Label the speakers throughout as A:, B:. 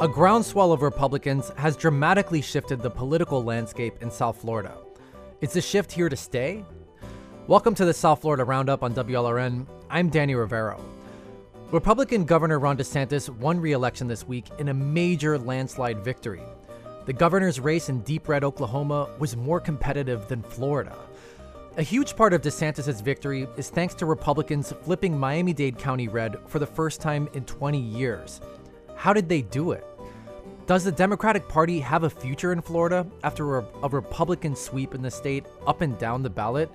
A: A groundswell of Republicans has dramatically shifted the political landscape in South Florida. Is the shift here to stay? Welcome to the South Florida Roundup on WLRN. I'm Danny Rivero. Republican Governor Ron DeSantis won re election this week in a major landslide victory. The governor's race in deep red Oklahoma was more competitive than Florida. A huge part of DeSantis' victory is thanks to Republicans flipping Miami Dade County red for the first time in 20 years. How did they do it? Does the Democratic Party have a future in Florida after a, Republican sweep in the state up and down the ballot?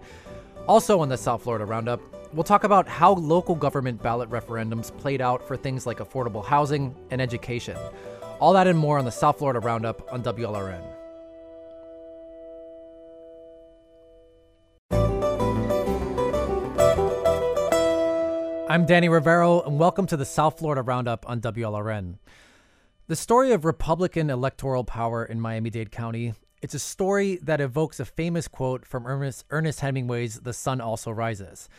A: Also, on the South Florida Roundup, we'll talk about how local government ballot referendums played out for things like affordable housing and education. All that and more on the South Florida Roundup on WLRN. I'm Danny Rivero, and welcome to the South Florida Roundup on WLRN. The story of Republican electoral power in Miami Dade County. It's a story that evokes a famous quote from Ernest, Ernest Hemingway's The Sun Also Rises.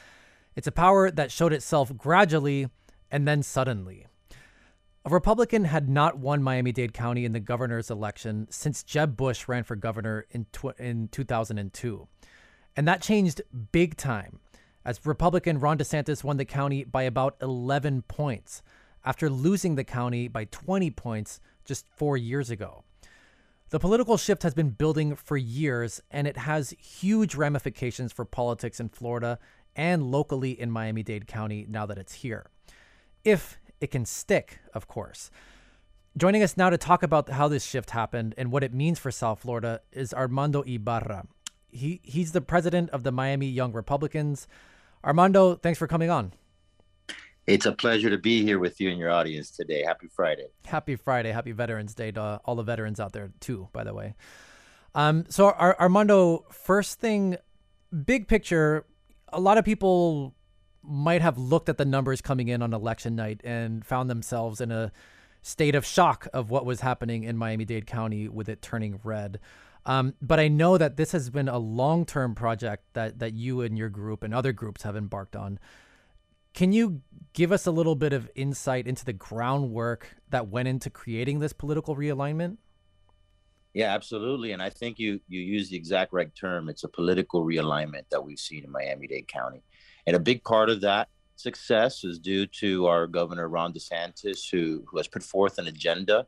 A: It's a power that showed itself gradually and then suddenly. A Republican had not won Miami Dade County in the governor's election since Jeb Bush ran for governor in, tw- in 2002. And that changed big time as Republican Ron DeSantis won the county by about 11 points after losing the county by 20 points just four years ago. The political shift has been building for years, and it has huge ramifications for politics in Florida and locally in Miami Dade County now that it's here. If it can stick, of course. Joining us now to talk about how this shift happened and what it means for South Florida is Armando Ibarra. He, he's the president of the Miami Young Republicans. Armando, thanks for coming on.
B: It's a pleasure to be here with you and your audience today. Happy Friday.
A: Happy Friday. Happy Veterans Day to all the veterans out there, too, by the way. Um, so, Ar- Armando, first thing, big picture, a lot of people might have looked at the numbers coming in on election night and found themselves in a state of shock of what was happening in Miami Dade County with it turning red. Um, but I know that this has been a long term project that, that you and your group and other groups have embarked on. Can you give us a little bit of insight into the groundwork that went into creating this political realignment?
B: Yeah, absolutely. And I think you you use the exact right term. It's a political realignment that we've seen in Miami-Dade County. And a big part of that success is due to our governor Ron DeSantis who who has put forth an agenda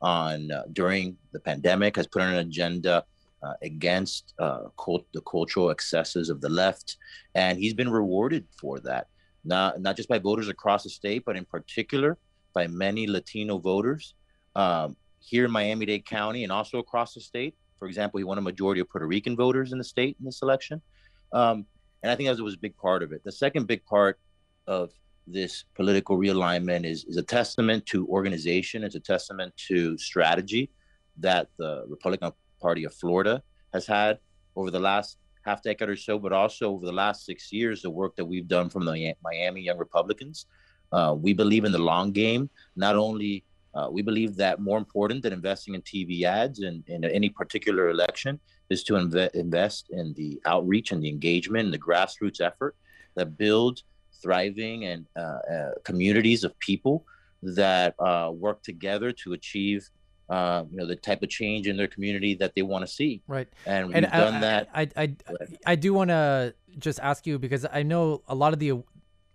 B: on uh, during the pandemic has put on an agenda uh, against uh, cult, the cultural excesses of the left and he's been rewarded for that not not just by voters across the state, but in particular by many Latino voters um, here in Miami-Dade County and also across the state. For example, he won a majority of Puerto Rican voters in the state in this election, um, and I think that was a big part of it. The second big part of this political realignment is, is a testament to organization. It's a testament to strategy that the Republican Party of Florida has had over the last half decade or so, but also over the last six years, the work that we've done from the Miami Young Republicans. Uh, we believe in the long game. Not only uh, we believe that more important than investing in TV ads in, in any particular election is to inve- invest in the outreach and the engagement and the grassroots effort that builds thriving and uh, uh communities of people that uh, work together to achieve uh, you know the type of change in their community that they want to see.
A: Right,
B: and we've and done I, that.
A: I I, I do want to just ask you because I know a lot of the,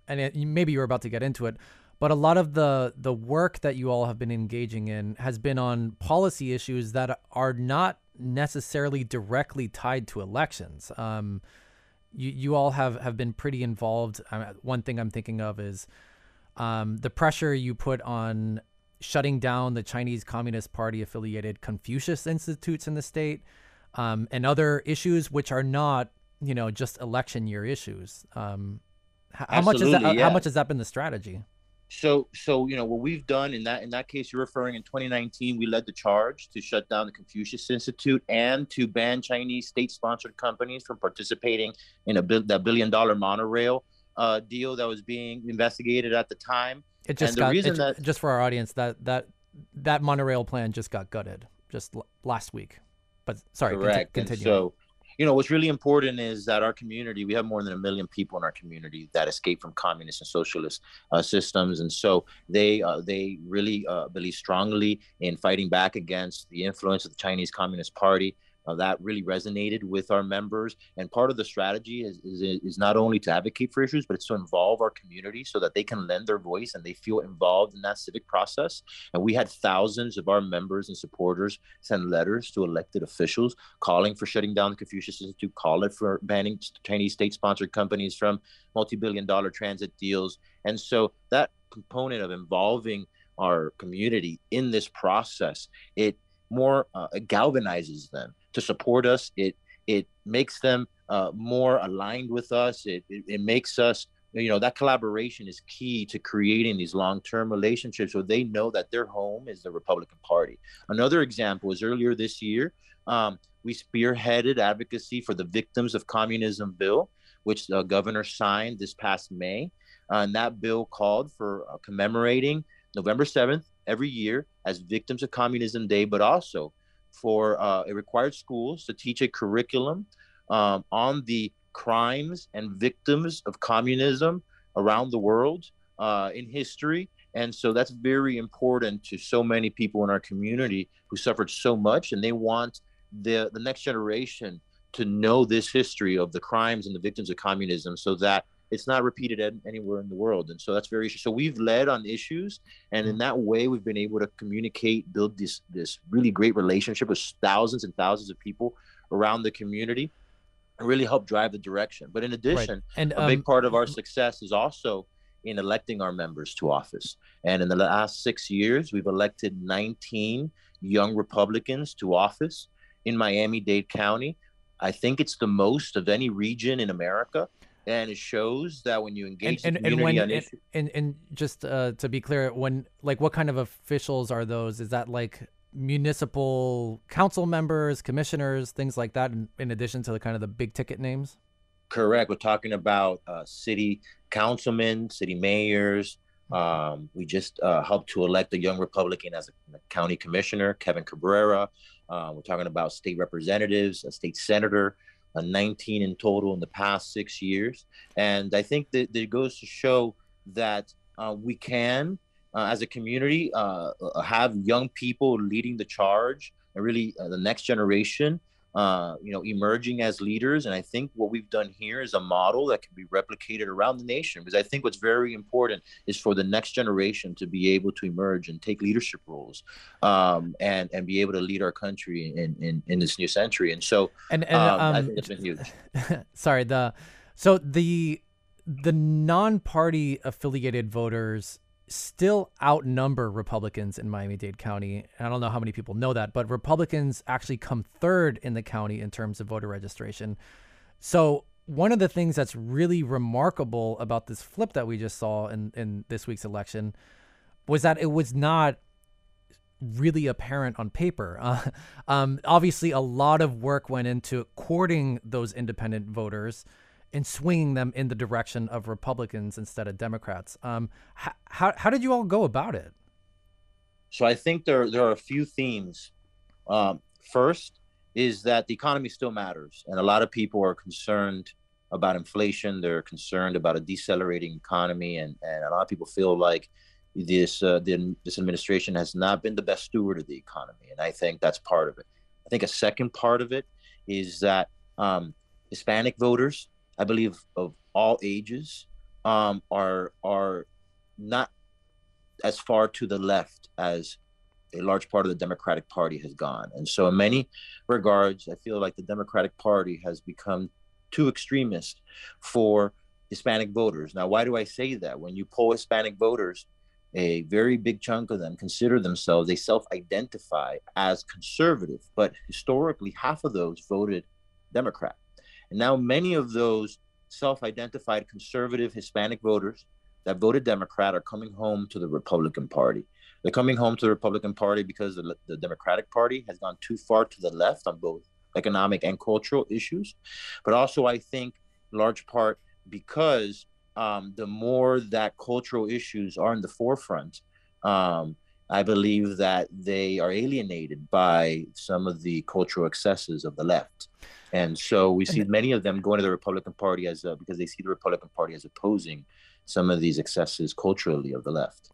A: and it, maybe you're about to get into it, but a lot of the the work that you all have been engaging in has been on policy issues that are not necessarily directly tied to elections. Um, you you all have have been pretty involved. one thing I'm thinking of is. Um, the pressure you put on shutting down the Chinese Communist Party affiliated Confucius Institutes in the state, um, and other issues which are not, you know, just election year issues. Um, how, much is that? Yeah. How much has that been the strategy?
B: So, so you know what we've done in that in that case you're referring in 2019, we led the charge to shut down the Confucius Institute and to ban Chinese state-sponsored companies from participating in a that billion dollar monorail uh, deal that was being investigated at the time.
A: It just got it, that, just for our audience that that that monorail plan just got gutted just l- last week. But sorry,
B: correct.
A: continue.
B: And so you know what's really important is that our community we have more than a million people in our community that escape from communist and socialist uh, systems and so they uh, they really uh, believe strongly in fighting back against the influence of the chinese communist party uh, that really resonated with our members. And part of the strategy is, is, is not only to advocate for issues, but it's to involve our community so that they can lend their voice and they feel involved in that civic process. And we had thousands of our members and supporters send letters to elected officials calling for shutting down the Confucius Institute, calling for banning Chinese state sponsored companies from multi billion dollar transit deals. And so that component of involving our community in this process, it more uh, galvanizes them to support us. It it makes them uh, more aligned with us. It, it, it makes us you know that collaboration is key to creating these long-term relationships so they know that their home is the republican party another example was earlier this year um, we spearheaded advocacy for the victims of communism bill which the governor signed this past may uh, and that bill called for uh, commemorating november 7th every year as victims of communism day but also for uh, it required schools to teach a curriculum um, on the crimes and victims of communism around the world uh, in history. And so that's very important to so many people in our community who suffered so much, and they want the the next generation to know this history of the crimes and the victims of communism, so that it's not repeated anywhere in the world. And so that's very so we've led on issues and in mm-hmm. that way we've been able to communicate build this this really great relationship with thousands and thousands of people around the community and really help drive the direction. But in addition right. and a um, big part of our success is also in electing our members to office. And in the last six years we've elected 19 young republicans to office in miami-dade county. I think it's the most of any region in america and it shows that when you engage and, and, and when and,
A: and, and just uh, to be clear when like what kind of officials are those? Is that like municipal council members commissioners things like that in, in addition to the kind of the big ticket names?
B: Correct. We're talking about uh, city councilmen city mayors. Um, we just uh, helped to elect a young republican as a, a county commissioner kevin cabrera. Uh, we're talking about state representatives a state senator uh, 19 in total in the past six years. And I think that, that it goes to show that uh, we can, uh, as a community, uh, uh, have young people leading the charge and really the next generation uh, you know, emerging as leaders. And I think what we've done here is a model that can be replicated around the nation. Because I think what's very important is for the next generation to be able to emerge and take leadership roles, um, and and be able to lead our country in in, in this new century. And so, and, and um, um, I think it's been huge.
A: sorry, the so the the non-party affiliated voters still outnumber Republicans in Miami Dade County. I don't know how many people know that, but Republicans actually come third in the county in terms of voter registration. So, one of the things that's really remarkable about this flip that we just saw in, in this week's election was that it was not really apparent on paper. Uh, um, obviously, a lot of work went into courting those independent voters and swinging them in the direction of Republicans instead of Democrats. Um, how, how did you all go about it?
B: So I think there there are a few themes. Um, first is that the economy still matters, and a lot of people are concerned about inflation. They're concerned about a decelerating economy, and, and a lot of people feel like this uh, the, this administration has not been the best steward of the economy, and I think that's part of it. I think a second part of it is that um, Hispanic voters I believe of all ages um, are are not as far to the left as a large part of the Democratic Party has gone. And so, in many regards, I feel like the Democratic Party has become too extremist for Hispanic voters. Now, why do I say that? When you poll Hispanic voters, a very big chunk of them consider themselves, they self identify as conservative, but historically, half of those voted Democrat. And now many of those self identified conservative Hispanic voters that voted Democrat are coming home to the Republican Party. They're coming home to the Republican Party because the, the Democratic Party has gone too far to the left on both economic and cultural issues. But also, I think, large part because um, the more that cultural issues are in the forefront, um, I believe that they are alienated by some of the cultural excesses of the left. And so we see many of them going to the Republican Party as a, because they see the Republican Party as opposing some of these excesses culturally of the left.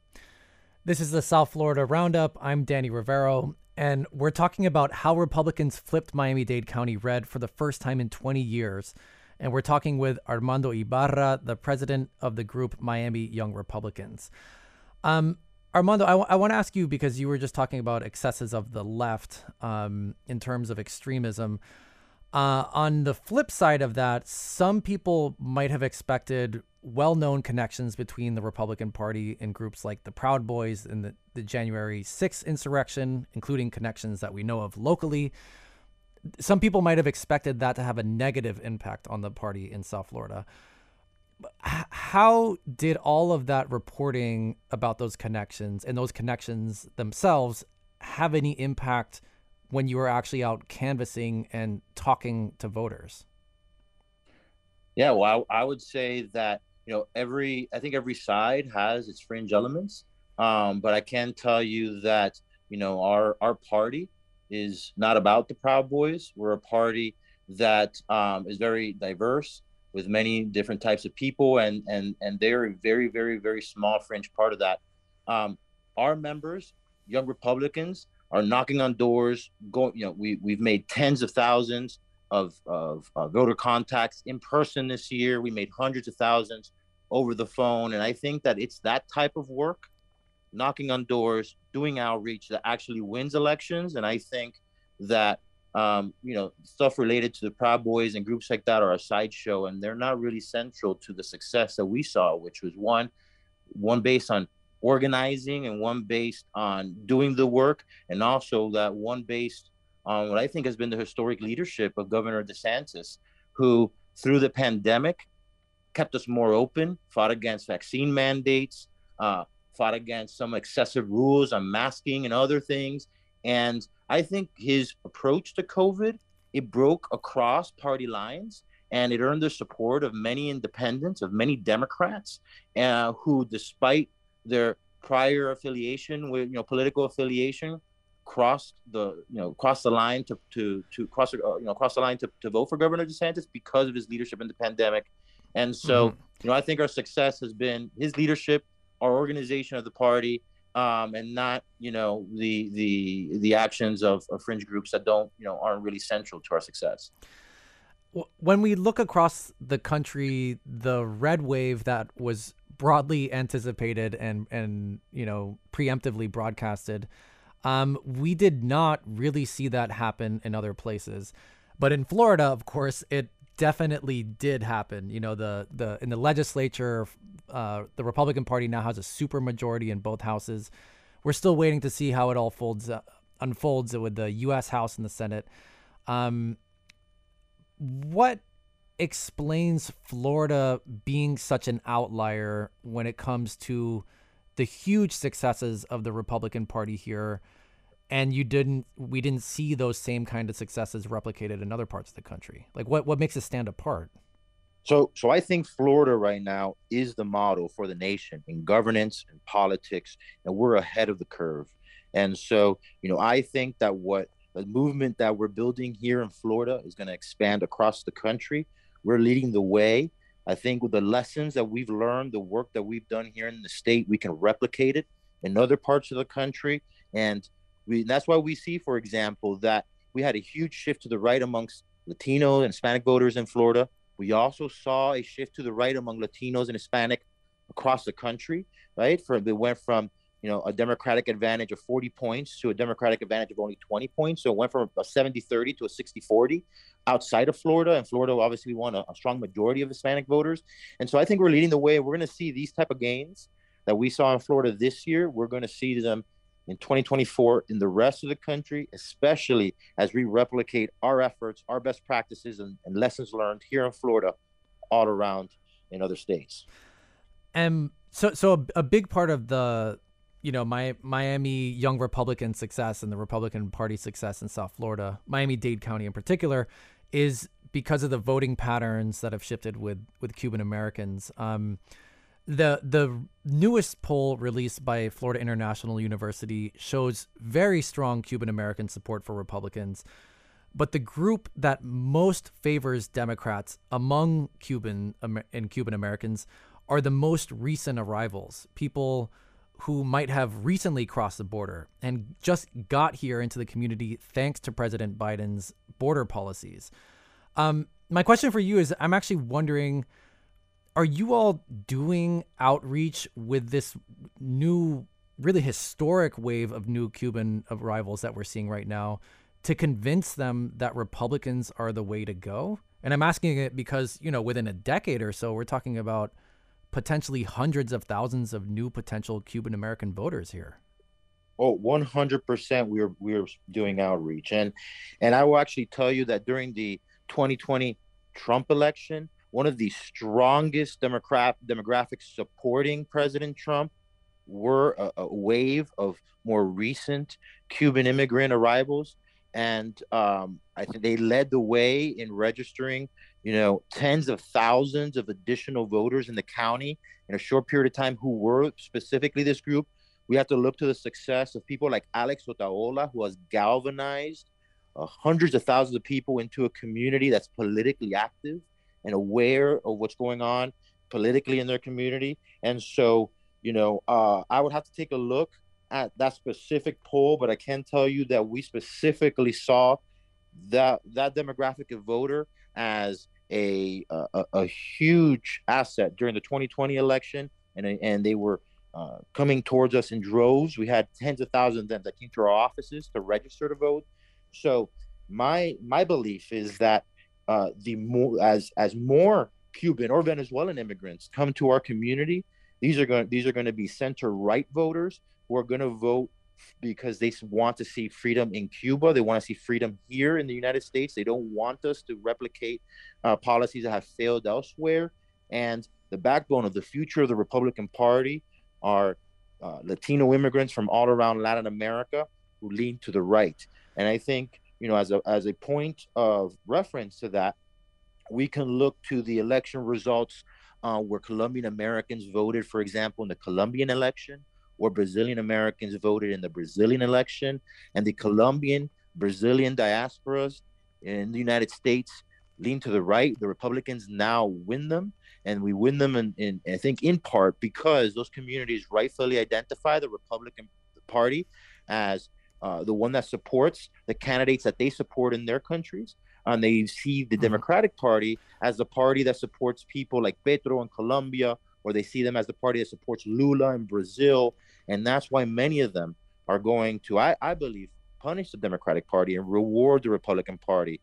A: This is the South Florida Roundup. I'm Danny Rivero, and we're talking about how Republicans flipped Miami Dade County red for the first time in 20 years. And we're talking with Armando Ibarra, the president of the group Miami Young Republicans. Um, Armando, I, w- I want to ask you because you were just talking about excesses of the left um, in terms of extremism. Uh, on the flip side of that, some people might have expected well known connections between the Republican Party and groups like the Proud Boys and the, the January 6th insurrection, including connections that we know of locally. Some people might have expected that to have a negative impact on the party in South Florida how did all of that reporting about those connections and those connections themselves have any impact when you were actually out canvassing and talking to voters?
B: Yeah, well, I, I would say that you know every I think every side has its fringe elements, um, but I can tell you that you know our our party is not about the Proud Boys. We're a party that um, is very diverse with many different types of people, and and and they're a very very very small fringe part of that. Um, our members, young Republicans, are knocking on doors. Going, you know, we we've made tens of thousands of of uh, voter contacts in person this year. We made hundreds of thousands over the phone, and I think that it's that type of work, knocking on doors, doing outreach, that actually wins elections. And I think that um, you know, stuff related to the Proud Boys and groups like that are a sideshow, and they're not really central to the success that we saw, which was one, one based on organizing and one based on doing the work, and also that one based on what I think has been the historic leadership of Governor DeSantis, who through the pandemic kept us more open, fought against vaccine mandates, uh, fought against some excessive rules on masking and other things, and I think his approach to COVID, it broke across party lines and it earned the support of many independents, of many Democrats, uh, who, despite their prior affiliation with, you know, political affiliation, crossed the, you know, crossed the line to to to cross, uh, you know, cross the line to, to vote for Governor DeSantis because of his leadership in the pandemic. And so, mm-hmm. you know, I think our success has been his leadership, our organization of the party, um, and not you know the the the actions of, of fringe groups that don't you know aren't really central to our success.
A: When we look across the country the red wave that was broadly anticipated and and you know preemptively broadcasted um, we did not really see that happen in other places. But in florida of course it definitely did happen you know the the in the legislature uh, the Republican Party now has a super majority in both houses. We're still waiting to see how it all folds uh, unfolds with the U.S. House and the Senate. Um, what explains Florida being such an outlier when it comes to the huge successes of the Republican Party here? And you didn't we didn't see those same kind of successes replicated in other parts of the country like what what makes it stand apart
B: so, so I think Florida right now is the model for the nation in governance and politics, and we're ahead of the curve. And so, you know, I think that what the movement that we're building here in Florida is going to expand across the country. We're leading the way. I think with the lessons that we've learned, the work that we've done here in the state, we can replicate it in other parts of the country. And we, that's why we see, for example, that we had a huge shift to the right amongst Latino and Hispanic voters in Florida. We also saw a shift to the right among Latinos and Hispanic across the country, right? For they went from you know a Democratic advantage of 40 points to a Democratic advantage of only 20 points. So it went from a 70-30 to a 60-40 outside of Florida. And Florida obviously won a, a strong majority of Hispanic voters. And so I think we're leading the way. We're going to see these type of gains that we saw in Florida this year. We're going to see them in 2024 in the rest of the country, especially as we replicate our efforts, our best practices, and, and lessons learned here in Florida, all around in other states.
A: And so, so a, a big part of the, you know, my Miami Young Republican success and the Republican Party success in South Florida, Miami Dade County in particular, is because of the voting patterns that have shifted with with Cuban Americans. Um, the the newest poll released by Florida International University shows very strong Cuban American support for Republicans. But the group that most favors Democrats among Cuban and Cuban Americans are the most recent arrivals, people who might have recently crossed the border and just got here into the community thanks to President Biden's border policies. Um, my question for you is I'm actually wondering are you all doing outreach with this new, really historic wave of new Cuban arrivals that we're seeing right now to convince them that Republicans are the way to go? And I'm asking it because, you know, within a decade or so, we're talking about potentially hundreds of thousands of new potential Cuban American voters here.
B: Oh, 100% we're we're doing outreach and and I will actually tell you that during the 2020 Trump election, one of the strongest democrat demographics supporting President Trump were a, a, wave of more recent Cuban immigrant arrivals, and um, I think they led the way in registering, you know, tens of thousands of additional voters in the county in a short period of time who were specifically this group. We have to look to the success of people like Alex Otaola, who has galvanized uh, hundreds of thousands of people into a community that's politically active and aware of what's going on politically in their community. And so, you know, uh, I would have to take a look at that specific poll, but I can tell you that we specifically saw that that demographic of voter as a a, a huge asset during the 2020 election, and and they were uh, coming towards us in droves. We had tens of thousands of them that came to our offices to register to vote. So my my belief is that uh, the more as as more Cuban or Venezuelan immigrants come to our community, these are going these are going to be center right voters who are going to vote because they want to see freedom in Cuba. They want to see freedom here in the United States. They don't want us to replicate uh, policies that have failed elsewhere. And the backbone of the future of the Republican Party are uh, Latino immigrants from all around Latin America who lean to the right. And I think you know, as a as a point of reference to that, we can look to the election results uh, where Colombian Americans voted, for example, in the Colombian election, or Brazilian Americans voted in the Brazilian election, and the Colombian Brazilian diasporas in the United States lean to the right. The Republicans now win them, and we win them in, in I think in part because those communities rightfully identify the Republican Party as uh, the one that supports the candidates that they support in their countries. And they see the mm-hmm. Democratic Party as the party that supports people like Petro in Colombia, or they see them as the party that supports Lula in Brazil. And that's why many of them are going to, I, I believe, punish the Democratic Party and reward the Republican Party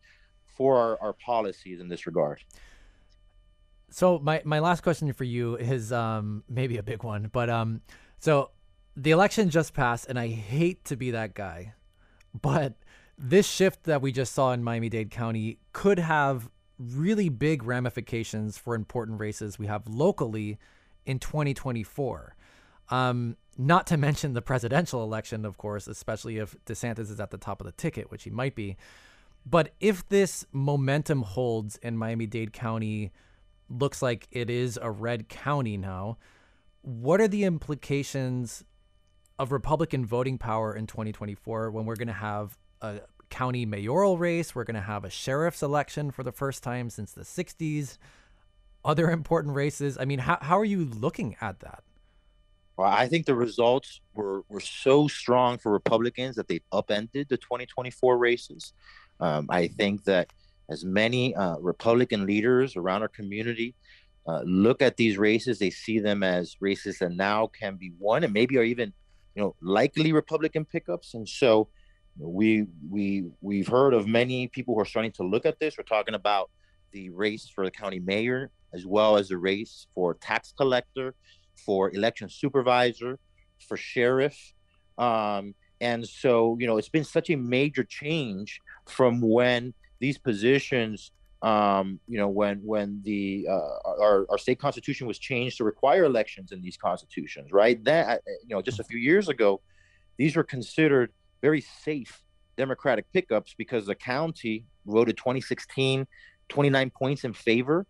B: for our, our policies in this regard.
A: So my, my last question for you is um, maybe a big one, but um, so the election just passed, and I hate to be that guy, but this shift that we just saw in Miami Dade County could have really big ramifications for important races we have locally in 2024. Um, not to mention the presidential election, of course, especially if DeSantis is at the top of the ticket, which he might be. But if this momentum holds in Miami Dade County, looks like it is a red county now, what are the implications of Republican voting power in 2024 when we're going to have a county mayoral race, we're going to have a sheriff's election for the first time since the 60s, other important races. I mean, how, how are you looking at that?
B: Well, I think the results were, were so strong for Republicans that they upended the 2024 races. Um, I think that as many uh, Republican leaders around our community uh, look at these races, they see them as races that now can be won and maybe are even you know, likely Republican pickups. And so we we we've heard of many people who are starting to look at this. We're talking about the race for the county mayor, as well as the race for tax collector, for election supervisor, for sheriff. Um, and so, you know, it's been such a major change from when these positions um, you know, when when the uh, our, our state constitution was changed to require elections in these constitutions, right? That you know, just a few years ago, these were considered very safe Democratic pickups because the county voted 2016 29 points in favor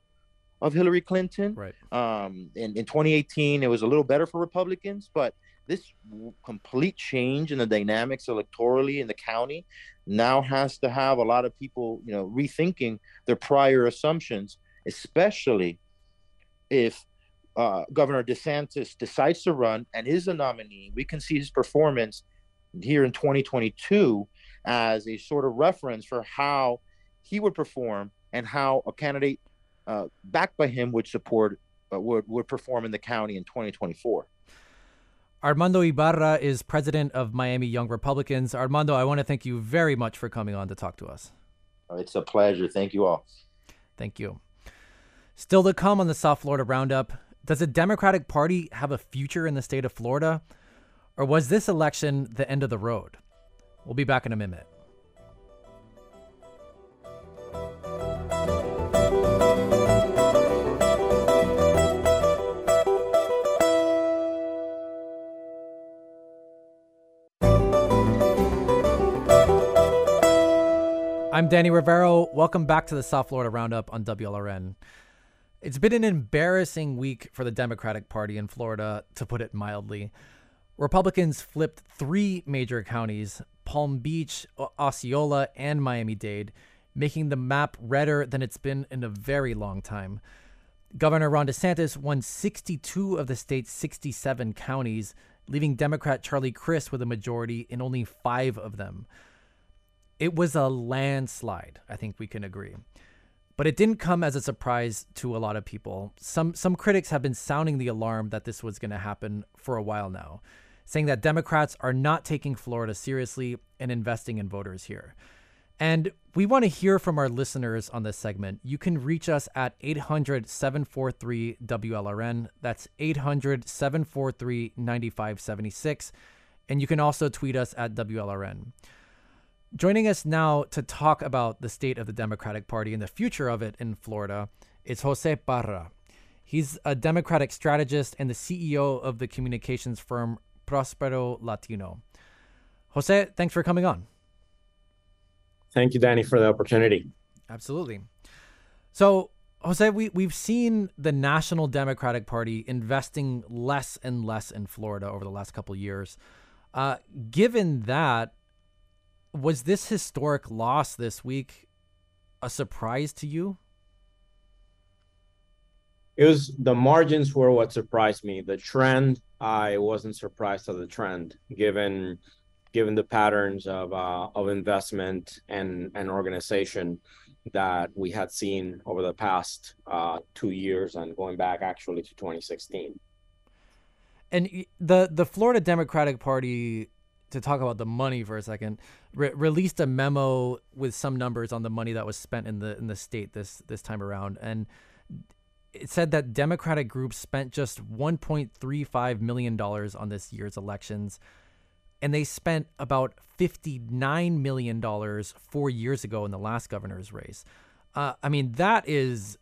B: of Hillary Clinton.
A: Right.
B: Um, in, in 2018, it was a little better for Republicans, but this complete change in the dynamics electorally in the county now has to have a lot of people, you know, rethinking their prior assumptions, especially if uh, Governor DeSantis decides to run and is a nominee. We can see his performance here in 2022 as a sort of reference for how he would perform and how a candidate uh, backed by him would support uh, would would perform in the county in 2024.
A: Armando Ibarra is president of Miami Young Republicans. Armando, I want to thank you very much for coming on to talk to us.
B: It's a pleasure. Thank you all.
A: Thank you. Still to come on the South Florida Roundup, does the Democratic Party have a future in the state of Florida? Or was this election the end of the road? We'll be back in a minute. I'm Danny Rivero. Welcome back to the South Florida Roundup on WLRN. It's been an embarrassing week for the Democratic Party in Florida, to put it mildly. Republicans flipped three major counties Palm Beach, Osceola, and Miami Dade, making the map redder than it's been in a very long time. Governor Ron DeSantis won 62 of the state's 67 counties, leaving Democrat Charlie Crist with a majority in only five of them. It was a landslide, I think we can agree. But it didn't come as a surprise to a lot of people. Some some critics have been sounding the alarm that this was going to happen for a while now, saying that Democrats are not taking Florida seriously and investing in voters here. And we want to hear from our listeners on this segment. You can reach us at 800 743 WLRN. That's 800 743 9576. And you can also tweet us at WLRN. Joining us now to talk about the state of the Democratic Party and the future of it in Florida is Jose Parra. He's a Democratic strategist and the CEO of the communications firm Prospero Latino. Jose, thanks for coming on.
C: Thank you, Danny, for the opportunity.
A: Absolutely. So, Jose, we, we've seen the National Democratic Party investing less and less in Florida over the last couple years. Uh, given that, was this historic loss this week a surprise to you?
C: It was the margins were what surprised me. The trend, I wasn't surprised at the trend, given given the patterns of uh, of investment and and organization that we had seen over the past uh, two years and going back actually to 2016.
A: And the the Florida Democratic Party to talk about the money for a second, re- released a memo with some numbers on the money that was spent in the in the state this this time around, and it said that Democratic groups spent just 1.35 million dollars on this year's elections, and they spent about 59 million dollars four years ago in the last governor's race. Uh, I mean, that is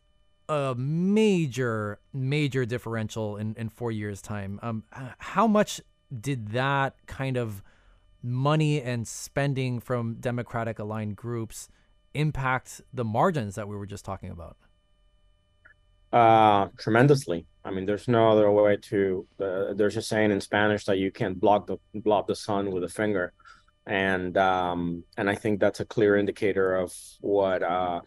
A: a major, major differential in, in four years' time. Um, how much did that kind of money and spending from Democratic aligned groups impact the margins that we were just talking about?
C: Uh, tremendously. I mean, there's no other way to. Uh, there's a saying in Spanish that you can't block the block the sun with a finger, and um, and I think that's a clear indicator of what uh,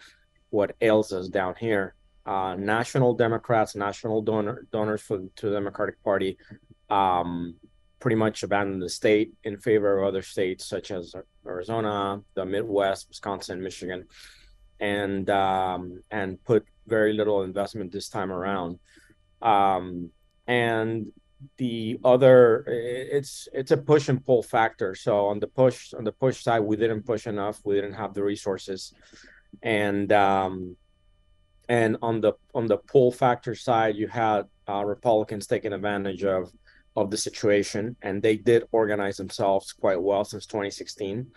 C: what ails us down here. Uh, national Democrats, national donor donors for to the Democratic Party, um, pretty much abandoned the state in favor of other states such as Arizona, the Midwest, Wisconsin, Michigan, and um, and put very little investment this time around. Um, and the other, it's it's a push and pull factor. So on the push on the push side, we didn't push enough. We didn't have the resources, and um, and on the on the pull factor side, you had uh, Republicans taking advantage of of the situation, and they did organize themselves quite well since 2016.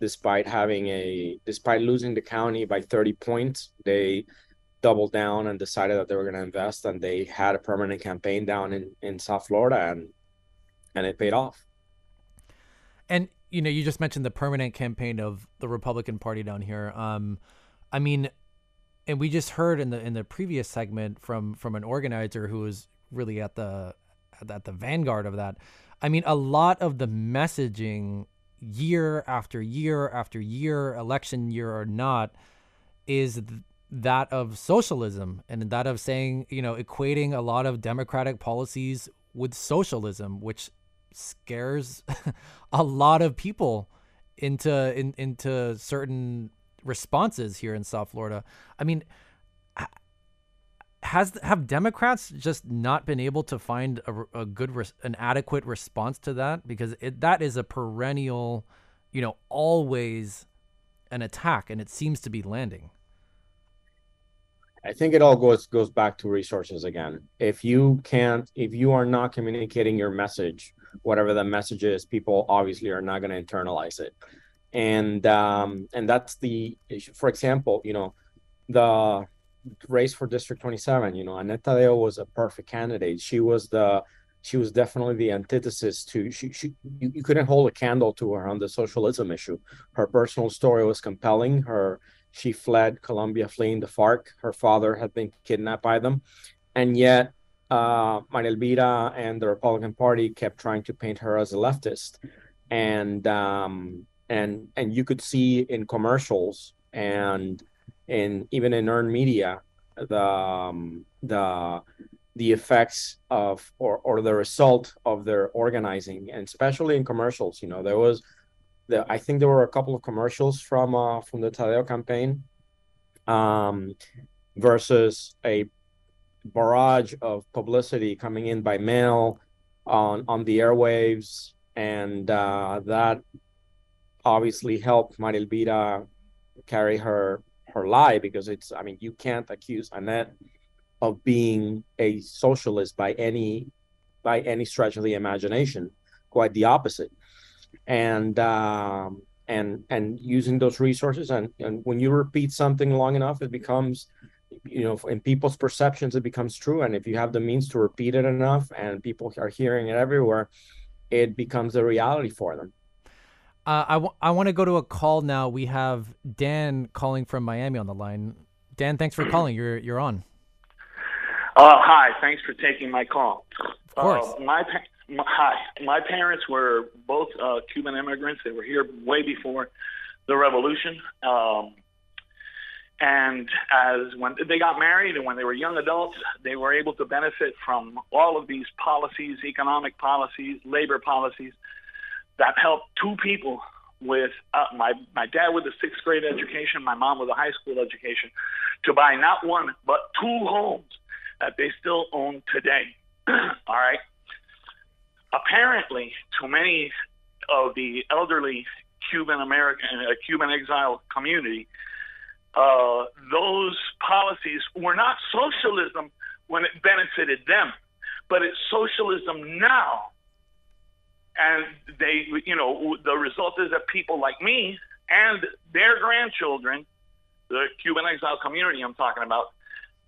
C: Despite having a, despite losing the county by 30 points, they doubled down and decided that they were going to invest, and they had a permanent campaign down in in South Florida, and and it paid off.
A: And you know, you just mentioned the permanent campaign of the Republican Party down here. Um, I mean, and we just heard in the in the previous segment from from an organizer who was really at the at the vanguard of that. I mean, a lot of the messaging year after year after year, election year or not, is th- that of socialism and that of saying, you know, equating a lot of democratic policies with socialism, which scares a lot of people into in, into certain responses here in South Florida. I mean, has have Democrats just not been able to find a, a good res, an adequate response to that because it, that is a perennial, you know, always an attack and it seems to be landing.
C: I think it all goes goes back to resources again. If you can't, if you are not communicating your message, whatever the message is, people obviously are not going to internalize it, and um, and that's the. For example, you know, the race for District 27. You know, Annette Taddeo was a perfect candidate. She was the she was definitely the antithesis to she, she you, you couldn't hold a candle to her on the socialism issue. Her personal story was compelling. Her she fled Colombia, fleeing the FARC. Her father had been kidnapped by them. And yet, uh, Maria Elvira and the Republican Party kept trying to paint her as a leftist. And, um, and, and you could see in commercials and in even in earned media the, um, the, the effects of or, or the result of their organizing and especially in commercials you know there was the, I think there were a couple of commercials from uh, from the Taddeo campaign um, versus a barrage of publicity coming in by mail on on the airwaves, and uh, that obviously helped Maria Elvira carry her her lie because it's I mean you can't accuse Annette of being a socialist by any by any stretch of the imagination. Quite the opposite. And um, and and using those resources and and when you repeat something long enough it becomes you know in people's perceptions it becomes true. And if you have the means to repeat it enough and people are hearing it everywhere it becomes a reality for them
A: uh, I, w- I want to go to a call now. We have dan calling from miami on the line. Dan thanks for calling. You're you're on.
D: Uh, hi. Thanks for taking my call.
A: Of course.
D: Uh, my my, hi, my parents were both uh, Cuban immigrants. They were here way before the revolution. Um, and as when they got married and when they were young adults, they were able to benefit from all of these policies, economic policies, labor policies that helped two people with uh, my my dad with a sixth grade education, my mom with a high school education, to buy not one but two homes that they still own today. all right apparently, to many of the elderly Cuban American, uh, Cuban exile community, uh, those policies were not socialism when it benefited them, but it's socialism now. And they, you know, the result is that people like me and their grandchildren, the Cuban exile community I'm talking about,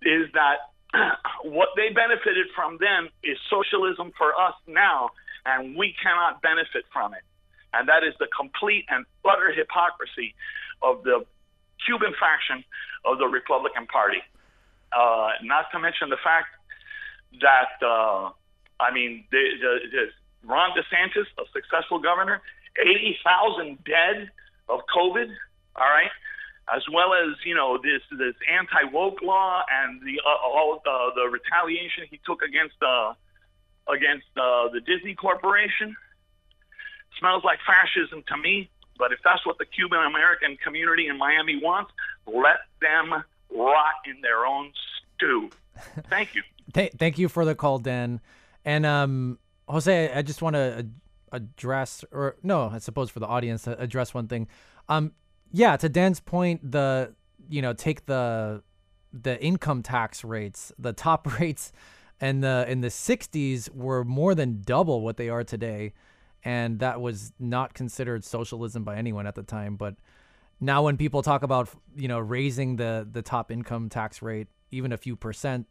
D: is that what they benefited from then is socialism for us now, and we cannot benefit from it. And that is the complete and utter hypocrisy of the Cuban faction of the Republican Party. Uh, not to mention the fact that, uh, I mean, the, the, Ron DeSantis, a successful governor, 80,000 dead of COVID, all right? as well as you know this this anti woke law and the uh, all uh, the retaliation he took against uh, against uh, the Disney Corporation. Smells like fascism to me. But if that's what the Cuban American community in Miami wants, let them rot in their own stew. Thank you.
A: Thank you for the call, Dan. And um, Jose, I just want to address, or no, I suppose for the audience, address one thing. Um, yeah, to Dan's point, the you know take the the income tax rates, the top rates, and the in the '60s were more than double what they are today, and that was not considered socialism by anyone at the time. But now, when people talk about you know raising the the top income tax rate even a few percent,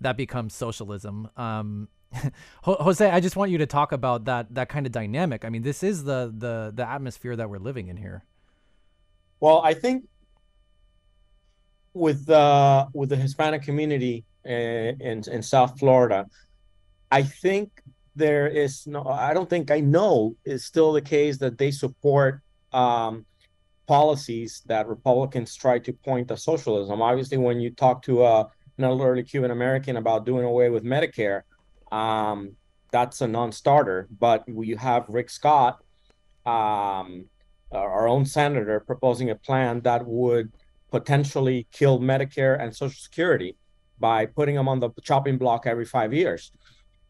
A: that becomes socialism. Um, Jose, I just want you to talk about that that kind of dynamic. I mean, this is the the the atmosphere that we're living in here.
C: Well, I think with the with the Hispanic community in, in in South Florida, I think there is no. I don't think I know is still the case that they support um, policies that Republicans try to point as socialism. Obviously, when you talk to a, an elderly Cuban American about doing away with Medicare, um, that's a non-starter. But you have Rick Scott, um, our own senator, proposing a plan that would potentially kill Medicare and Social Security by putting them on the chopping block every five years.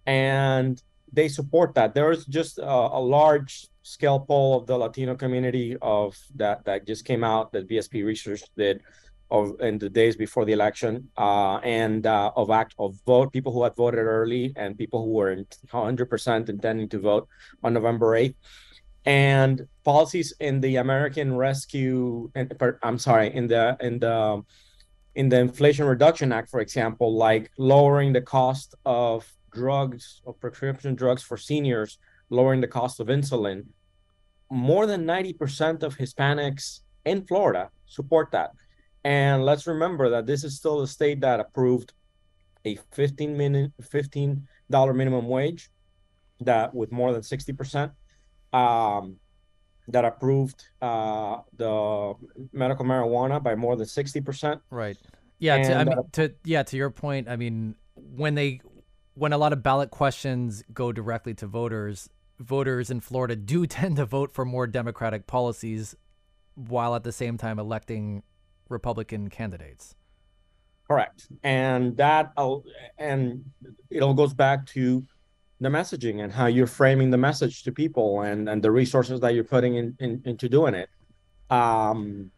C: And they support that. There's just a, a, large scale poll of the Latino community of that that just came out that BSP Research did of in the days before the election, uh, and uh, of act of vote people who had voted early and people who were 100% intending to vote on November 8th. And policies in the American Rescue, and I'm sorry, in the in the in the Inflation Reduction Act, for example, like lowering the cost of drugs of prescription drugs for seniors, lowering the cost of insulin. More than 90% of Hispanics in Florida support that. And let's remember that this is still a state that approved a 15 minute $15 minimum wage that with more than 60% um, that approved uh, the medical marijuana by more than 60%.
A: Right. Yeah, and, to, I mean, uh, to yeah, to your point, I mean, when they when a lot of ballot questions go directly to voters, voters in Florida do tend to vote for more democratic policies while at the same time electing Republican candidates.
C: Correct. And that and it all goes back to the messaging and how you're framing the message to people and and the resources that you're putting in, in into doing it. Um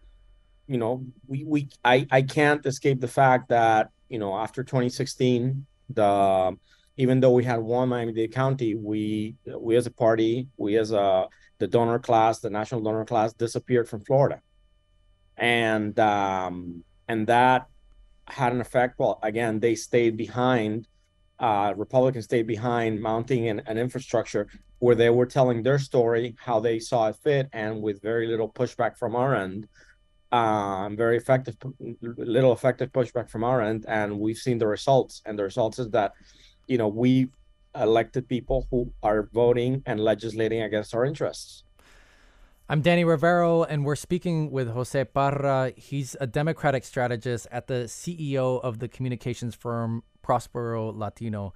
C: you know, we we I I can't escape the fact that, you know, after 2016 the even though we had won Miami-Dade County, we we as a party, we as a the donor class, the national donor class, disappeared from Florida, and um, and that had an effect. Well, again, they stayed behind. Uh, Republicans stayed behind mounting an, an infrastructure where they were telling their story, how they saw it fit, and with very little pushback from our end, um, very effective, little effective pushback from our end, and we've seen the results. And the results is that, you know, we elected people who are voting and legislating against our interests.
A: I'm Danny Rivero, and we're speaking with Jose Parra. He's a Democratic strategist at the CEO of the communications firm Prospero Latino.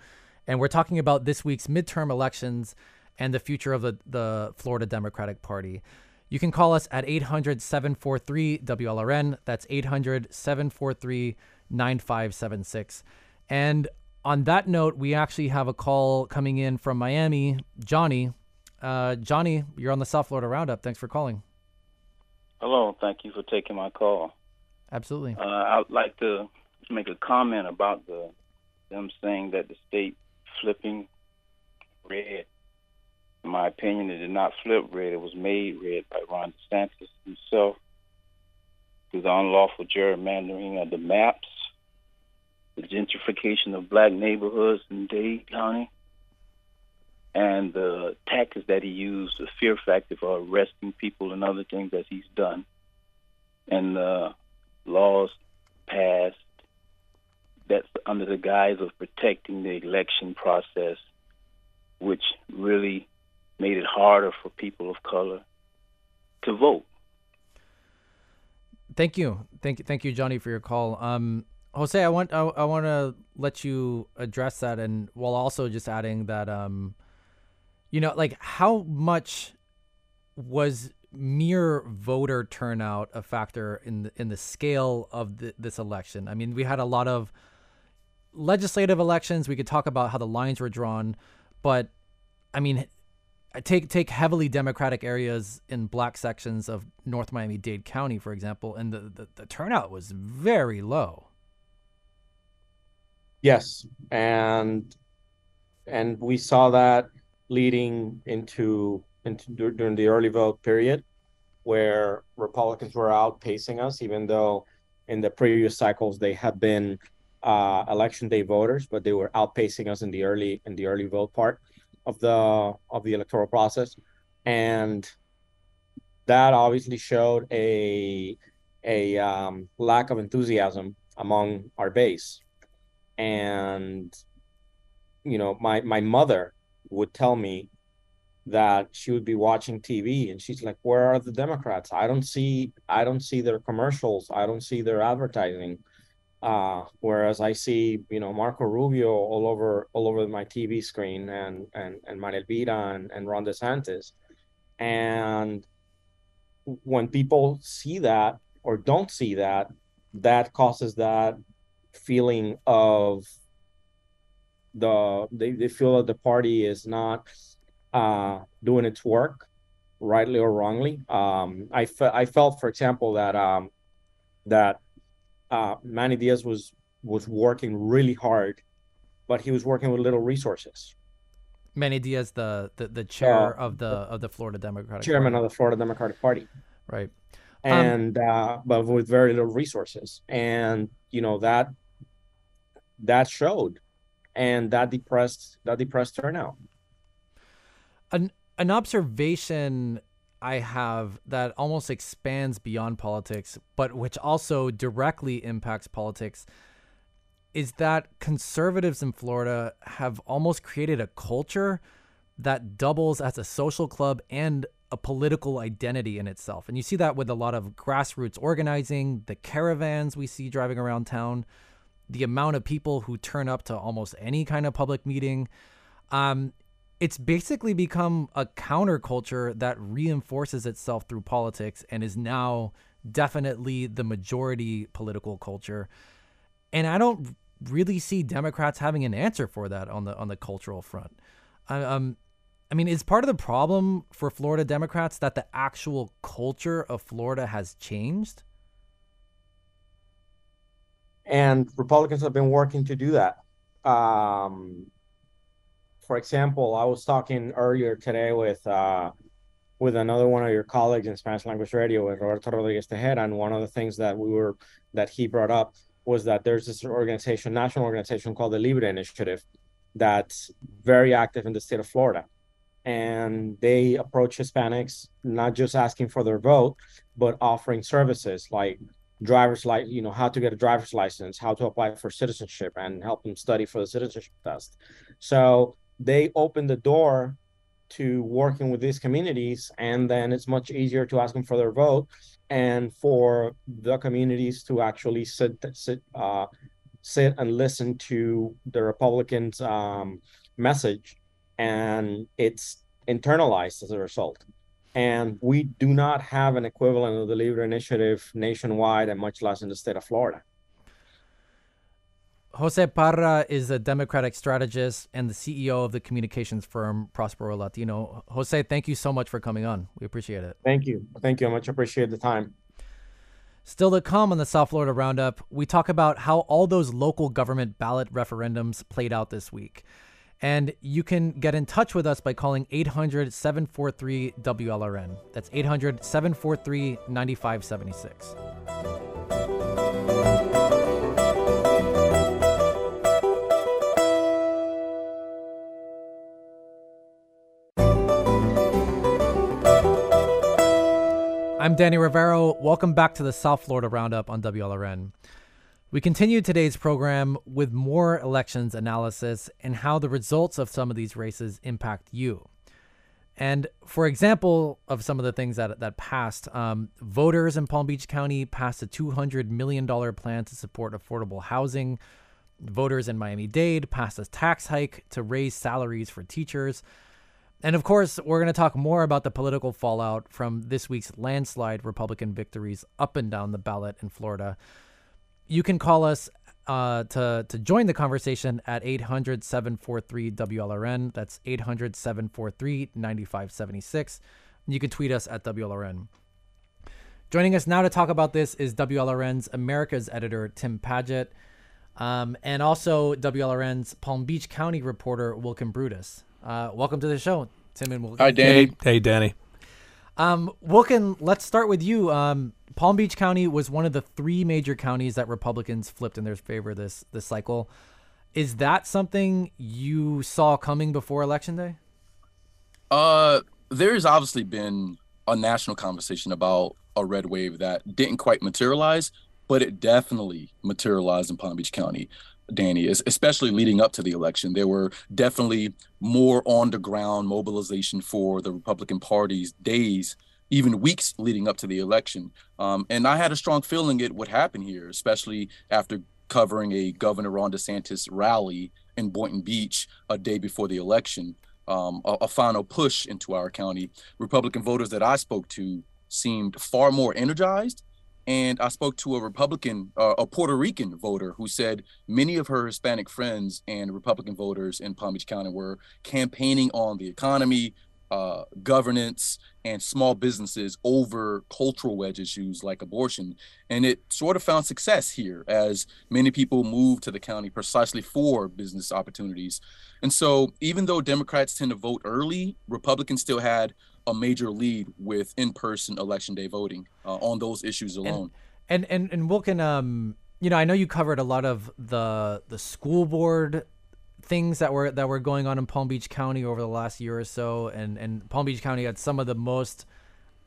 A: And we're talking about this week's midterm elections and the future of the, the Florida Democratic Party. You can call us at 800 743 WLRN. That's 800 743 9576. And on that note, we actually have a call coming in from Miami. Johnny. Uh, Johnny, you're on the South Florida Roundup. Thanks for calling.
E: Hello. Thank you for taking my call.
A: Absolutely.
E: Uh, I'd like to make a comment about the them saying that the state flipping red in my opinion, it did not flip red. It was made red by Ron DeSantis himself through the unlawful gerrymandering of the maps, the gentrification of black neighborhoods in Dade County, and the tactics that he used, the fear factor for arresting people and other things that he's done, and the laws passed that's under the guise of protecting the election process, which really made it harder for people of color to vote.
A: Thank you, thank you, thank you, Johnny, for your call. Um, Jose, I want I, I want to let you address that, and while also just adding that, um, you know, like how much was mere voter turnout a factor in the, in the scale of the, this election? I mean, we had a lot of legislative elections. We could talk about how the lines were drawn, but I mean, take take heavily Democratic areas in black sections of North Miami Dade County, for example, and the, the, the turnout was very low.
C: Yes, and and we saw that leading into into during the early vote period, where Republicans were outpacing us, even though in the previous cycles they had been uh, election day voters, but they were outpacing us in the early in the early vote part of the of the electoral process, and that obviously showed a a um, lack of enthusiasm among our base, and you know, my my mother would tell me that she would be watching TV and she's like, "Where are the Democrats? I don't see I don't see their commercials. I don't see their advertising." Uh, whereas I see, you know, Marco Rubio all over all over my TV screen and and and Maria and, and Ron DeSantis. And when people see that or don't see that, that causes that feeling of the they, they feel that the party is not uh, doing its work, rightly or wrongly. Um, I, fe- I felt, for example, that um, that uh, Manny Diaz was was working really hard, but he was working with little resources.
A: Manny Diaz, the the, the chair uh, of the of the Florida Democratic
C: chairman
A: Party.
C: of the Florida Democratic Party,
A: right?
C: And um, uh, but with very little resources, and you know that that showed, and that depressed that depressed turnout.
A: An an observation I have that almost expands beyond politics, but which also directly impacts politics, is that conservatives in Florida have almost created a culture that doubles as a social club and a political identity in itself. And you see that with a lot of grassroots organizing, the caravans we see driving around town, the amount of people who turn up to almost any kind of public meeting. Um, it's basically become a counterculture that reinforces itself through politics and is now definitely the majority political culture. And I don't really see Democrats having an answer for that on the on the cultural front. Um, I mean, is part of the problem for Florida Democrats that the actual culture of Florida has changed?
C: And Republicans have been working to do that. Um, for example, I was talking earlier today with uh, with another one of your colleagues in Spanish language radio, with Roberto Rodriguez Tejera, and one of the things that we were that he brought up was that there's this organization, national organization called the Libre Initiative, that's very active in the state of Florida, and they approach Hispanics not just asking for their vote, but offering services like driver's license, you know, how to get a driver's license, how to apply for citizenship, and help them study for the citizenship test. So they open the door to working with these communities and then it's much easier to ask them for their vote and for the communities to actually sit sit uh, sit and listen to the republicans um, message and it's internalized as a result and we do not have an equivalent of the Libre Initiative nationwide and much less in the state of Florida.
A: Jose Parra is a Democratic strategist and the CEO of the communications firm Prospero Latino. Jose, thank you so much for coming on. We appreciate it.
C: Thank you. Thank you. I much appreciate the time.
A: Still to come on the South Florida Roundup, we talk about how all those local government ballot referendums played out this week. And you can get in touch with us by calling 800 743 WLRN. That's 800 743 9576. I'm Danny Rivero. Welcome back to the South Florida Roundup on WLRN. We continue today's program with more elections analysis and how the results of some of these races impact you. And for example, of some of the things that that passed, um, voters in Palm Beach County passed a $200 million plan to support affordable housing. Voters in Miami Dade passed a tax hike to raise salaries for teachers. And of course, we're going to talk more about the political fallout from this week's landslide Republican victories up and down the ballot in Florida. You can call us uh, to, to join the conversation at 800 743 WLRN. That's 800 743 9576. You can tweet us at WLRN. Joining us now to talk about this is WLRN's America's editor, Tim Padgett, um, and also WLRN's Palm Beach County reporter, Wilkin Brutus. Uh, welcome to the show, Tim and Wilkin.
F: Hi, Danny.
G: Hey, hey Danny.
A: Um, Wilkin, let's start with you. Um, Palm Beach County was one of the three major counties that Republicans flipped in their favor this this cycle. Is that something you saw coming before election day?
F: Uh, there's obviously been a national conversation about a red wave that didn't quite materialize, but it definitely materialized in Palm Beach County. Danny, especially leading up to the election, there were definitely more on the ground mobilization for the Republican Party's days, even weeks leading up to the election. Um, and I had a strong feeling it would happen here, especially after covering a Governor Ron DeSantis rally in Boynton Beach a day before the election. Um, a, a final push into our county. Republican voters that I spoke to seemed far more energized and I spoke to a Republican, uh, a Puerto Rican voter who said many of her Hispanic friends and Republican voters in Palm Beach County were campaigning on the economy, uh, governance, and small businesses over cultural wedge issues like abortion. And it sort of found success here as many people moved to the county precisely for business opportunities. And so, even though Democrats tend to vote early, Republicans still had a major lead with in-person election day voting uh, on those issues alone.
A: And and and, and Wilkin, um, you know, I know you covered a lot of the the school board things that were that were going on in Palm Beach County over the last year or so, and and Palm Beach County had some of the most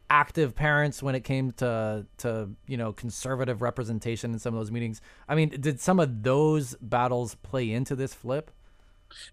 A: active parents when it came to to you know conservative representation in some of those meetings. I mean, did some of those battles play into this flip?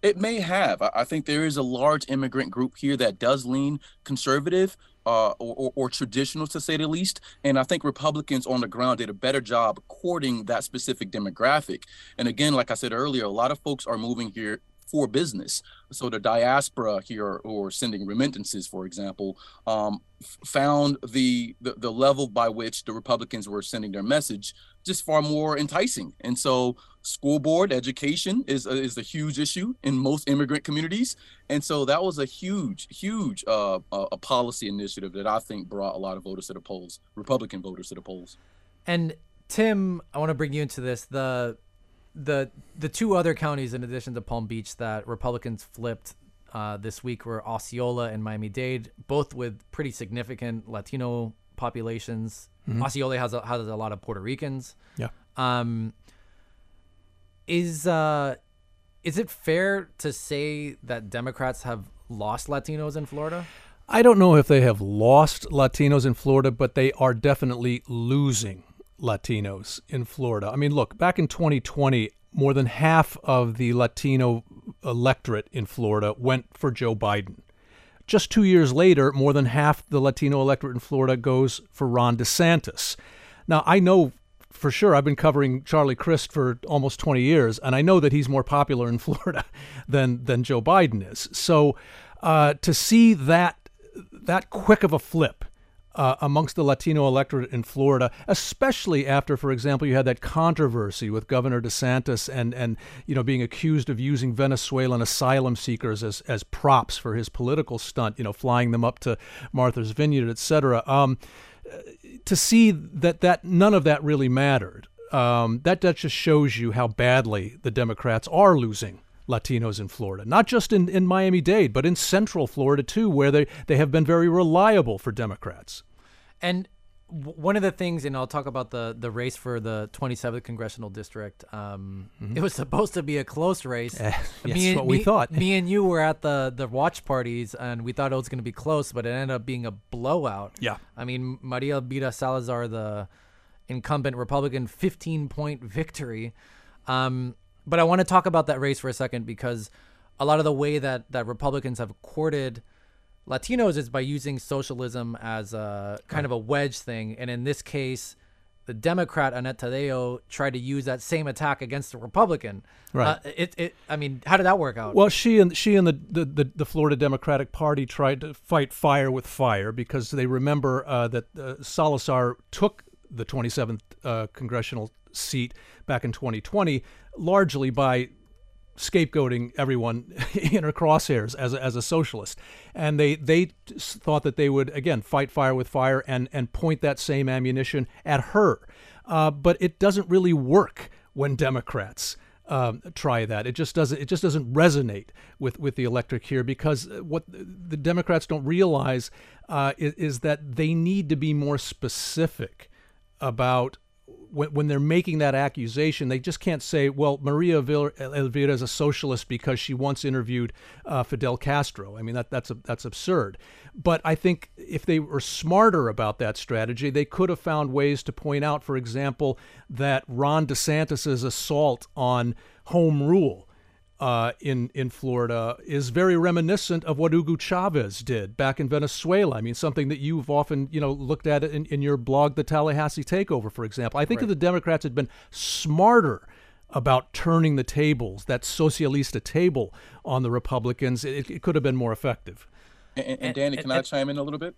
F: It may have. I think there is a large immigrant group here that does lean conservative uh, or, or, or, traditional, to say the least. And I think Republicans on the ground did a better job courting that specific demographic. And again, like I said earlier, a lot of folks are moving here for business. So the diaspora here, or sending remittances, for example, um, found the, the the level by which the Republicans were sending their message just far more enticing. And so school board education is a, is a huge issue in most immigrant communities. And so that was a huge, huge uh, a policy initiative that I think brought a lot of voters to the polls, Republican voters to the polls.
A: And Tim, I want to bring you into this. The the the two other counties in addition to Palm Beach that Republicans flipped uh, this week were Osceola and Miami Dade, both with pretty significant Latino populations. Mm-hmm. Osceola has a, has a lot of Puerto Ricans.
G: Yeah.
A: Um, is uh, is it fair to say that Democrats have lost Latinos in Florida?
G: I don't know if they have lost Latinos in Florida, but they are definitely losing Latinos in Florida. I mean, look, back in 2020, more than half of the Latino electorate in Florida went for Joe Biden. Just two years later, more than half the Latino electorate in Florida goes for Ron DeSantis. Now, I know for sure, I've been covering Charlie Crist for almost 20 years, and I know that he's more popular in Florida than, than Joe Biden is. So uh, to see that, that quick of a flip uh, amongst the Latino electorate in Florida, especially after, for example, you had that controversy with Governor DeSantis and and you know being accused of using Venezuelan asylum seekers as as props for his political stunt, you know, flying them up to Martha's Vineyard, et cetera. Um, to see that that none of that really mattered. Um, that that just shows you how badly the Democrats are losing Latinos in Florida, not just in, in Miami Dade, but in Central Florida too, where they, they have been very reliable for Democrats.
A: And one of the things, and I'll talk about the the race for the 27th congressional district. Um, mm-hmm. It was supposed to be a close race.
G: Uh, me and, what we thought.
A: Me and you were at the the watch parties, and we thought it was going to be close, but it ended up being a blowout.
G: Yeah.
A: I mean, Maria Elvira Salazar, the incumbent Republican, 15 point victory. Um, but I want to talk about that race for a second because a lot of the way that that Republicans have courted Latinos is by using socialism as a kind of a wedge thing, and in this case, the Democrat Annette Taddeo tried to use that same attack against the Republican.
G: Right. Uh,
A: it, it. I mean, how did that work out?
G: Well, she and she and the, the, the, the Florida Democratic Party tried to fight fire with fire because they remember uh, that uh, Salazar took the 27th uh, congressional seat back in 2020 largely by scapegoating everyone in her crosshairs as a, as a socialist, and they they thought that they would again fight fire with fire and and point that same ammunition at her, uh, but it doesn't really work when Democrats. Um, try that. It just doesn't. It just doesn't resonate with, with the electric here because what the Democrats don't realize uh, is, is that they need to be more specific about when, when they're making that accusation, they just can't say, well, Maria Elvira is a socialist because she once interviewed uh, Fidel Castro. I mean, that, that's, a, that's absurd. But I think if they were smarter about that strategy, they could have found ways to point out, for example, that Ron DeSantis's assault on home rule uh, in in Florida is very reminiscent of what Hugo Chavez did back in Venezuela. I mean, something that you've often you know looked at in, in your blog, the Tallahassee Takeover, for example. I think right. if the Democrats had been smarter about turning the tables, that socialista table on the Republicans, it, it could have been more effective.
F: And, and Danny, can and, I chime in a little bit?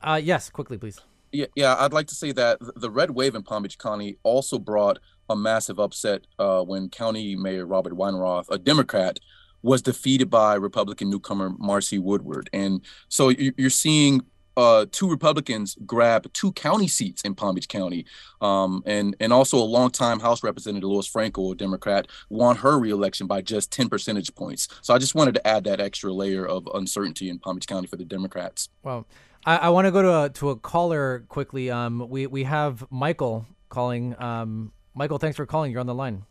A: Uh, yes, quickly, please.
F: Yeah, yeah, I'd like to say that the red wave in Palm Beach County also brought a massive upset uh, when County Mayor Robert Weinroth, a Democrat, was defeated by Republican newcomer Marci Woodward. And so you're seeing uh, two Republicans grab two county seats in Palm Beach County, um, and and also a longtime House Representative Lois Frankel, a Democrat, won her reelection by just 10 percentage points. So I just wanted to add that extra layer of uncertainty in Palm Beach County for the Democrats.
A: Well, I, I want to go to a, to a caller quickly. Um, we we have Michael calling. Um, Michael, thanks for calling. You're on the line.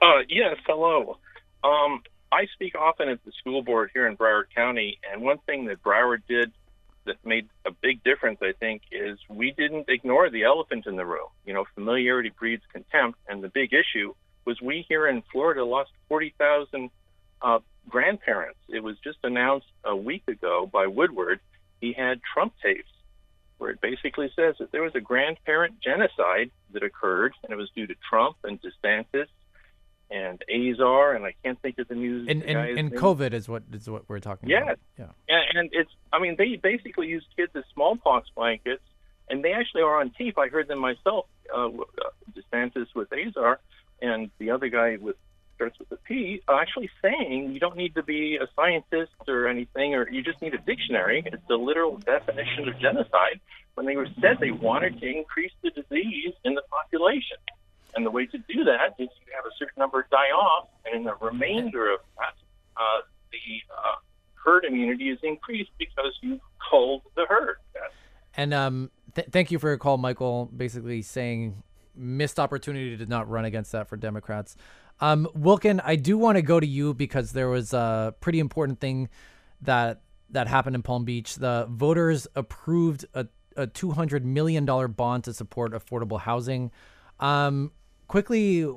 H: Uh, yes, hello. Um, I speak often at the school board here in Broward County, and one thing that Broward did that made a big difference, I think, is we didn't ignore the elephant in the room. You know, familiarity breeds contempt, and the big issue was we here in Florida lost 40,000 uh, grandparents. It was just announced a week ago by Woodward he had Trump tapes where it basically says that there was a grandparent genocide that occurred, and it was due to Trump and DeSantis and Azar, and I can't think of the news.
A: And and, and COVID is what is what we're talking
H: yes.
A: about.
H: Yeah, and, and it's I mean they basically used kids as smallpox blankets, and they actually are on tape. I heard them myself. Uh, DeSantis with Azar, and the other guy with starts with a P, actually saying you don't need to be a scientist or anything, or you just need a dictionary. It's the literal definition of genocide. When they were said they wanted to increase the disease in the population, and the way to do that is you have a certain number die off, and in the remainder of that, uh, the uh, herd immunity is increased because you've culled the herd.
A: And um, th- thank you for your call, Michael. Basically saying missed opportunity to not run against that for Democrats. Um, Wilkin, I do want to go to you because there was a pretty important thing that that happened in Palm Beach. The voters approved a, a two hundred million dollar bond to support affordable housing. Um, quickly,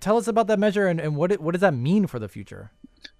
A: tell us about that measure and, and what it, what does that mean for the future?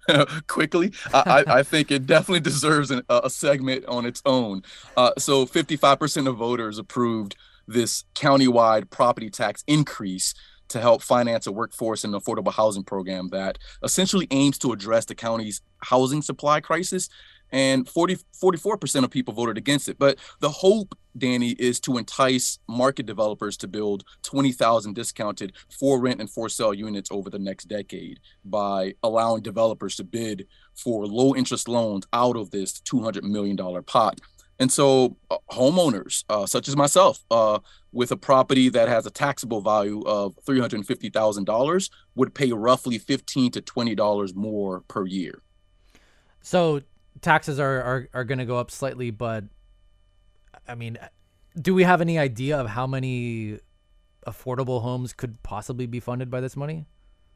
F: quickly I, I, think it definitely deserves an, a segment on its own uh, so 55% of voters approved this countywide property tax increase to help finance a workforce and affordable housing program that essentially aims to address the county's housing supply crisis. And 40, 44% of people voted against it. But the hope, Danny, is to entice market developers to build 20,000 discounted for rent and for sale units over the next decade by allowing developers to bid for low interest loans out of this $200 million pot. And so, uh, homeowners uh, such as myself, uh, with a property that has a taxable value of three hundred fifty thousand dollars, would pay roughly fifteen to twenty dollars more per year.
A: So taxes are are, are going to go up slightly, but I mean, do we have any idea of how many affordable homes could possibly be funded by this money?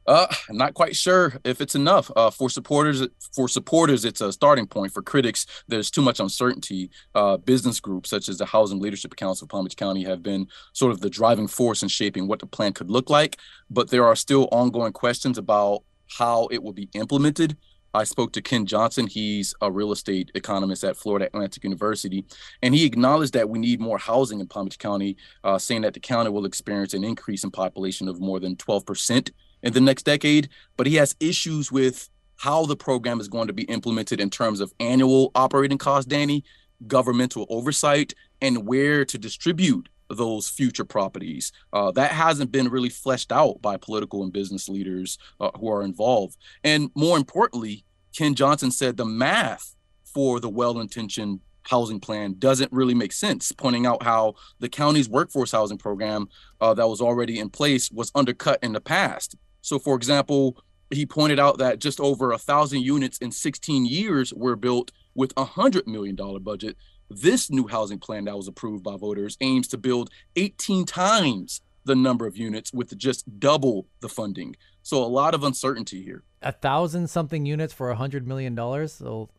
F: Uh, not quite sure if it's enough. Uh, for supporters, for supporters, it's a starting point. For critics, there's too much uncertainty. Uh, business groups such as the Housing Leadership Council of Palm Beach County have been sort of the driving force in shaping what the plan could look like. But there are still ongoing questions about how it will be implemented. I spoke to Ken Johnson. He's a real estate economist at Florida Atlantic University, and he acknowledged that we need more housing in Palm Beach County, uh, saying that the county will experience an increase in population of more than 12 percent in the next decade, but he has issues with how the program is going to be implemented in terms of annual operating costs, Danny, governmental oversight, and where to distribute those future properties. Uh, that hasn't been really fleshed out by political and business leaders uh, who are involved. And more importantly, Ken Johnson said the math for the well intentioned housing plan doesn't really make sense, pointing out how the county's workforce housing program uh, that was already in place was undercut in the past. So, for example, he pointed out that just over a thousand units in 16 years were built with a hundred million dollar budget, This new housing plan that was approved by voters aims to build 18 times the number of units with just double the funding. So a lot of uncertainty here.
A: A thousand something units for a hundred million dollars. So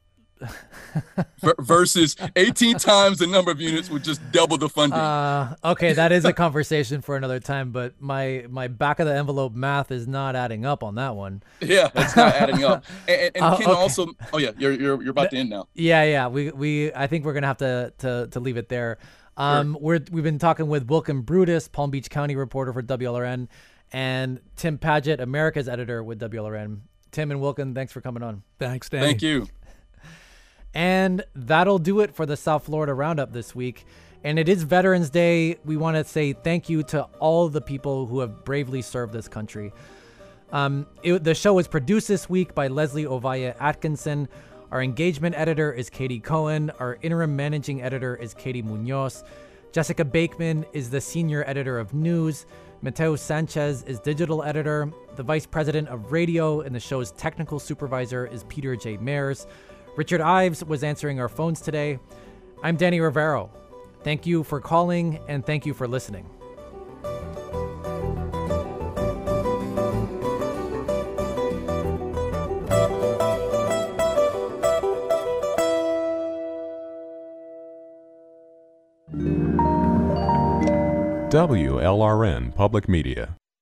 F: versus 18 times the number of units with just double the funding.
A: Uh, okay, that is a conversation for another time, but my my back of the envelope math is not adding up on that one.
F: Yeah, it's not adding up. And, and uh, Ken okay. also, oh yeah, you're you're you're about to end now.
A: Yeah, yeah. We we I think we're gonna have to to to leave it there. Um, sure. we're we've been talking with Wilkin Brutus, Palm Beach County reporter for WLRN, and Tim Padgett, America's editor with WLRN. Tim and Wilkin, thanks for coming on.
G: Thanks, Danny.
F: Thank you.
A: And that'll do it for the South Florida Roundup this week. And it is Veterans Day. We want to say thank you to all the people who have bravely served this country. Um, it, the show was produced this week by Leslie Ovalle Atkinson. Our engagement editor is Katie Cohen. Our interim managing editor is Katie Munoz. Jessica Bakeman is the senior editor of news. Mateo Sanchez is digital editor. The vice president of radio and the show's technical supervisor is Peter J. Mayers. Richard Ives was answering our phones today. I'm Danny Rivero. Thank you for calling and thank you for listening.
I: WLRN Public Media.